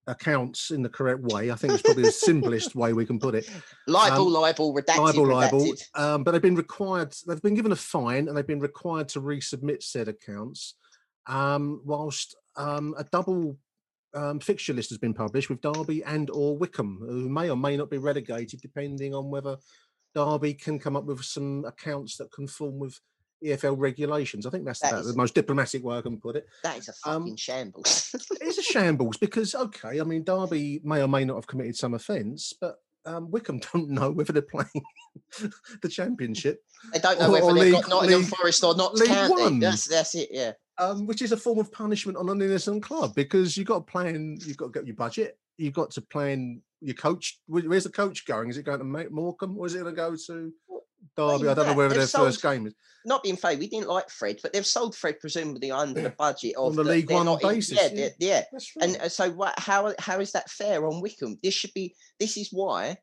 accounts in the correct way, I think it's probably the simplest way we can put it. [LAUGHS] libel, Um, libel, redacted, libel, libel. redacted. Um, but they've been required. They've been given a fine, and they've been required to resubmit said accounts. Um, whilst um, a double um, fixture list has been published with Derby and or Wycombe, who may or may not be relegated, depending on whether Derby can come up with some accounts that conform with EFL regulations. I think that's That the most diplomatic way I can put it. That is a Um, fucking shambles. It is a shambles because, okay, I mean, Derby may or may not have committed some offence, but um, Wycombe [LAUGHS] don't know whether they're playing [LAUGHS] the championship. they don't know or- whether or they've League- got Nottingham League- Forest or not. League One. That's that's it. Yeah. Um, which is a form of punishment on an innocent club because you've got to plan, you've got to get your budget, you've got to plan your coach. Where's the coach going? Is it going to make Morecambe or is it going to go to Derby? I don't know whether their first game is. Not being fair, we didn't like Fred, but they've sold Fred presumably under the budget of On the League One not in- basis, yeah, yeah. And uh, so, what? How how is that fair on Wycombe? This should be. This is why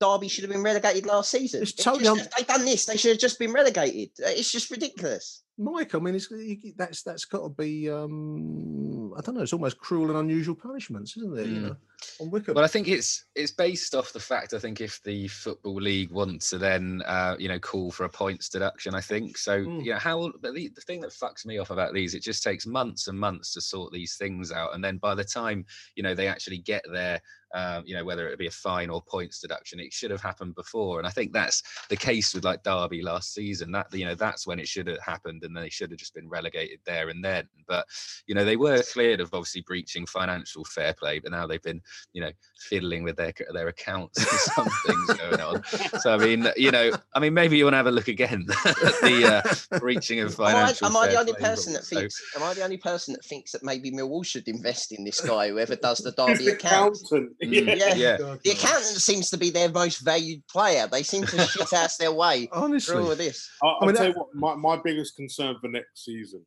Derby should have been relegated last season. It's totally just, un- if they've done this, they should have just been relegated. It's just ridiculous. Mike, I mean, it's, that's that's got to be. Um, I don't know. It's almost cruel and unusual punishments, isn't it? You Mm. know, on Wycombe. Well, I think it's it's based off the fact I think if the football league wants to then uh, you know call for a points deduction, I think so. Mm. You know how but the, the thing that fucks me off about these, it just takes months and months to sort these things out, and then by the time you know they actually get there, um, you know whether it be a fine or points deduction, it should have happened before, and I think that's the case with like Derby last season. That you know that's when it should have happened, and they should have just been relegated there and then. But you know they were cleared of obviously breaching financial fair play, but now they've been you know fiddling with their their accounts and [LAUGHS] some things going on. So I mean, you know, I mean, maybe you want to have a look again [LAUGHS] at the uh, breaching of [LAUGHS] Am I, financial. am I the only play person that rules. So- thinks? Am I the only person that thinks that maybe Millwall should invest in this guy, whoever does the Derby the accounts? accountant. Mm, Yeah. yeah. The accountant seems to be their most valued player. They seem to shit ass their way Honestly, through all of this. I, I'll I mean, tell that- you what, my, my biggest concern for next season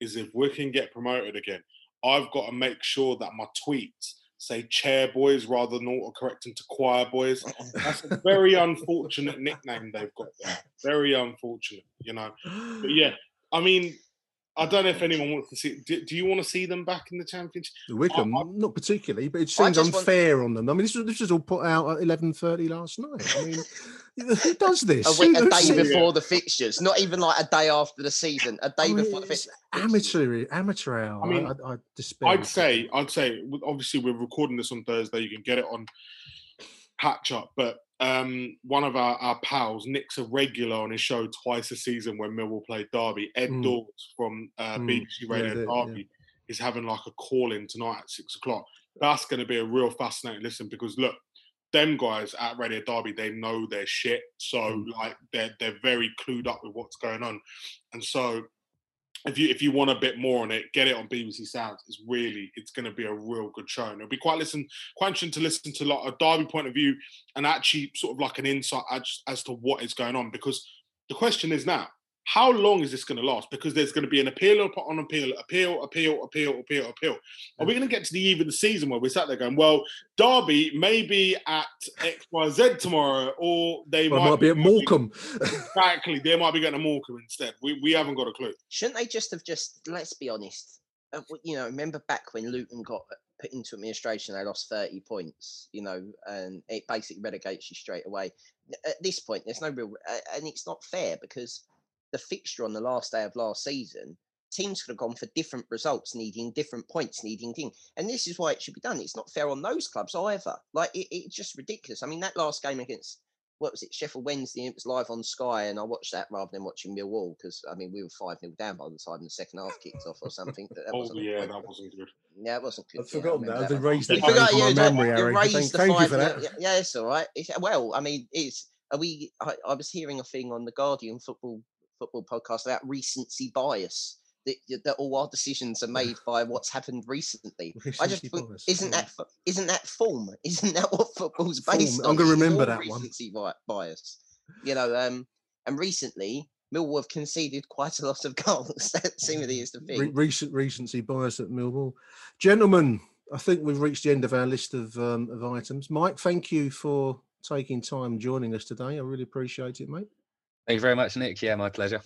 is if we can get promoted again, I've got to make sure that my tweets say chair boys rather than autocorrecting to choir boys. That's a very [LAUGHS] unfortunate nickname they've got there. Very unfortunate, you know. But yeah, I mean, I don't know if anyone wants to see. Do, do you want to see them back in the championship? Wycombe, I- not particularly, but it seems just want- unfair on them. I mean, this was this was all put out at eleven thirty last night. I mean, [LAUGHS] who does this? A, week, a Who- who day sees- before the fixtures, not even like a day after the season. A day I mean, before the fixtures. amateur, amateur hour. I mean, I, I, I despair. I'd say, I'd say, obviously we're recording this on Thursday. You can get it on Patch Up, but um, one of our, our pals, Nick's a regular on his show twice a season when Millwall play Derby. Ed Mm. Dawes from uh, Mm, BBC Radio yeah. Derby is having like a call in tonight at six o'clock. That's going to be a real fascinating listen because look, them guys at Radio Derby, they know their shit. So Mm. like they're they're very clued up with what's going on, and so if you if you want a bit more on it, get it on BBC Sounds. It's really it's going to be a real good show, and it'll be quite listen quite interesting to listen to like a Derby point of view and actually sort of like an insight as, as to what is going on. Because the question is now, how long is this going to last? Because there's going to be an appeal upon appeal, appeal, appeal, appeal, appeal, appeal. Are we going to get to the eve of the season where we're sat there going, well, Derby may be at X Y Z tomorrow, or they Well, might, might be at Morecambe. [LAUGHS] Exactly, they might be getting a Morecambe instead. We we haven't got a clue. Shouldn't they just have just? Let's be honest. uh, You know, remember back when Luton got put into administration, they lost thirty points. You know, and it basically relegates you straight away. At this point, there's no real, uh, and it's not fair because the fixture on the last day of last season, teams could have gone for different results, needing different points, needing things. And this is why it should be done. It's not fair on those clubs either. Like it, it's just ridiculous. I mean, that last game against what was it, Sheffield Wednesday? It was live on Sky, and I watched that rather than watching Millwall because I mean we were five 0 down by the time the second half kicked off or something. That, that [LAUGHS] Oh wasn't yeah, that wasn't good. Yeah, it wasn't good. I've yeah, I forgotten remember that. I've one. erased You it forgot, from my yeah, memory, you Harry. raised Thank- the thank you five for nil- that. Yeah, yeah, it's all right. It's, well, I mean, it's are we? I, I was hearing a thing on the Guardian football football podcast about recency bias. That, that all our decisions are made [LAUGHS] by what's happened recently. I just bias, isn't that isn't that form? [LAUGHS] Isn't that what football's Form, based I'm on? gonna remember that one. recency bi- bias. You know, um, and recently Millwall have conceded quite a lot of [LAUGHS] goals. that seemingly is the thing. Re- recent recency bias at Millwall. Gentlemen, I think we've reached the end of our list of um, of items. Mike, thank you for taking time joining us today. I really appreciate it, mate. Thank you very much, Nick. Yeah, my pleasure.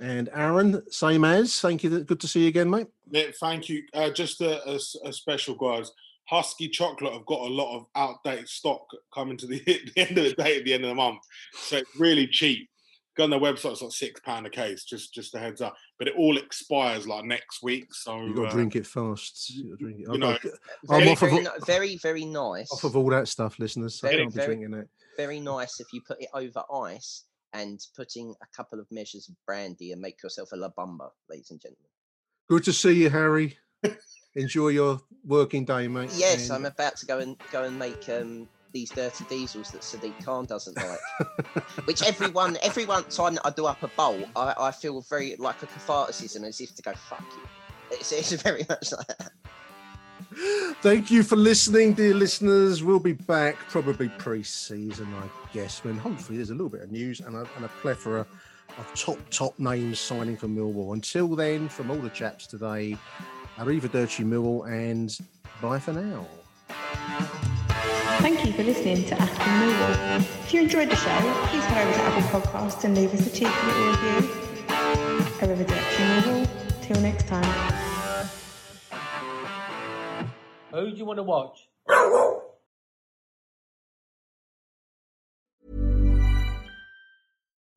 And Aaron, same as. Thank you. Good to see you again, mate. Yeah, thank you. Uh, just a special, guys. Husky chocolate have got a lot of outdated stock coming to the, [LAUGHS] the end of the day at the end of the month, so it's really cheap. Go on their website; it's like six pound a case. Just just a heads up. But it all expires like next week, so You've got to uh, drink it fast. You've drink it. you I've know, got- I'm Very, off very, all- ni- very, very nice. off of all that stuff, listeners. So I can't be very- drinking that. very nice if you put it over ice and putting a couple of measures of brandy and make yourself a La Bamba, ladies and gentlemen. Good to see you, Harry. Enjoy your working day, mate. Yes, and I'm about to go and go and make um, these dirty diesels that Sadiq Khan doesn't like. [LAUGHS] Which everyone, every one time I do up a bowl, I, I feel very like a catharticism as if to go fuck you. It's, it's [LAUGHS] very much like that. Thank you for listening, dear listeners. We'll be back probably pre-season, I guess, when hopefully there's a little bit of news and a, and a plethora of top top names signing for Millwall. Until then, from all the chaps today, Arrivederci Millwall, and bye for now. Thank you for listening to Achtung Millwall. If you enjoyed the show, please head over to Apple Podcasts and leave us a cheeky little review. Arrivederci Millwall. Till next time. Who do you want to watch? [LAUGHS]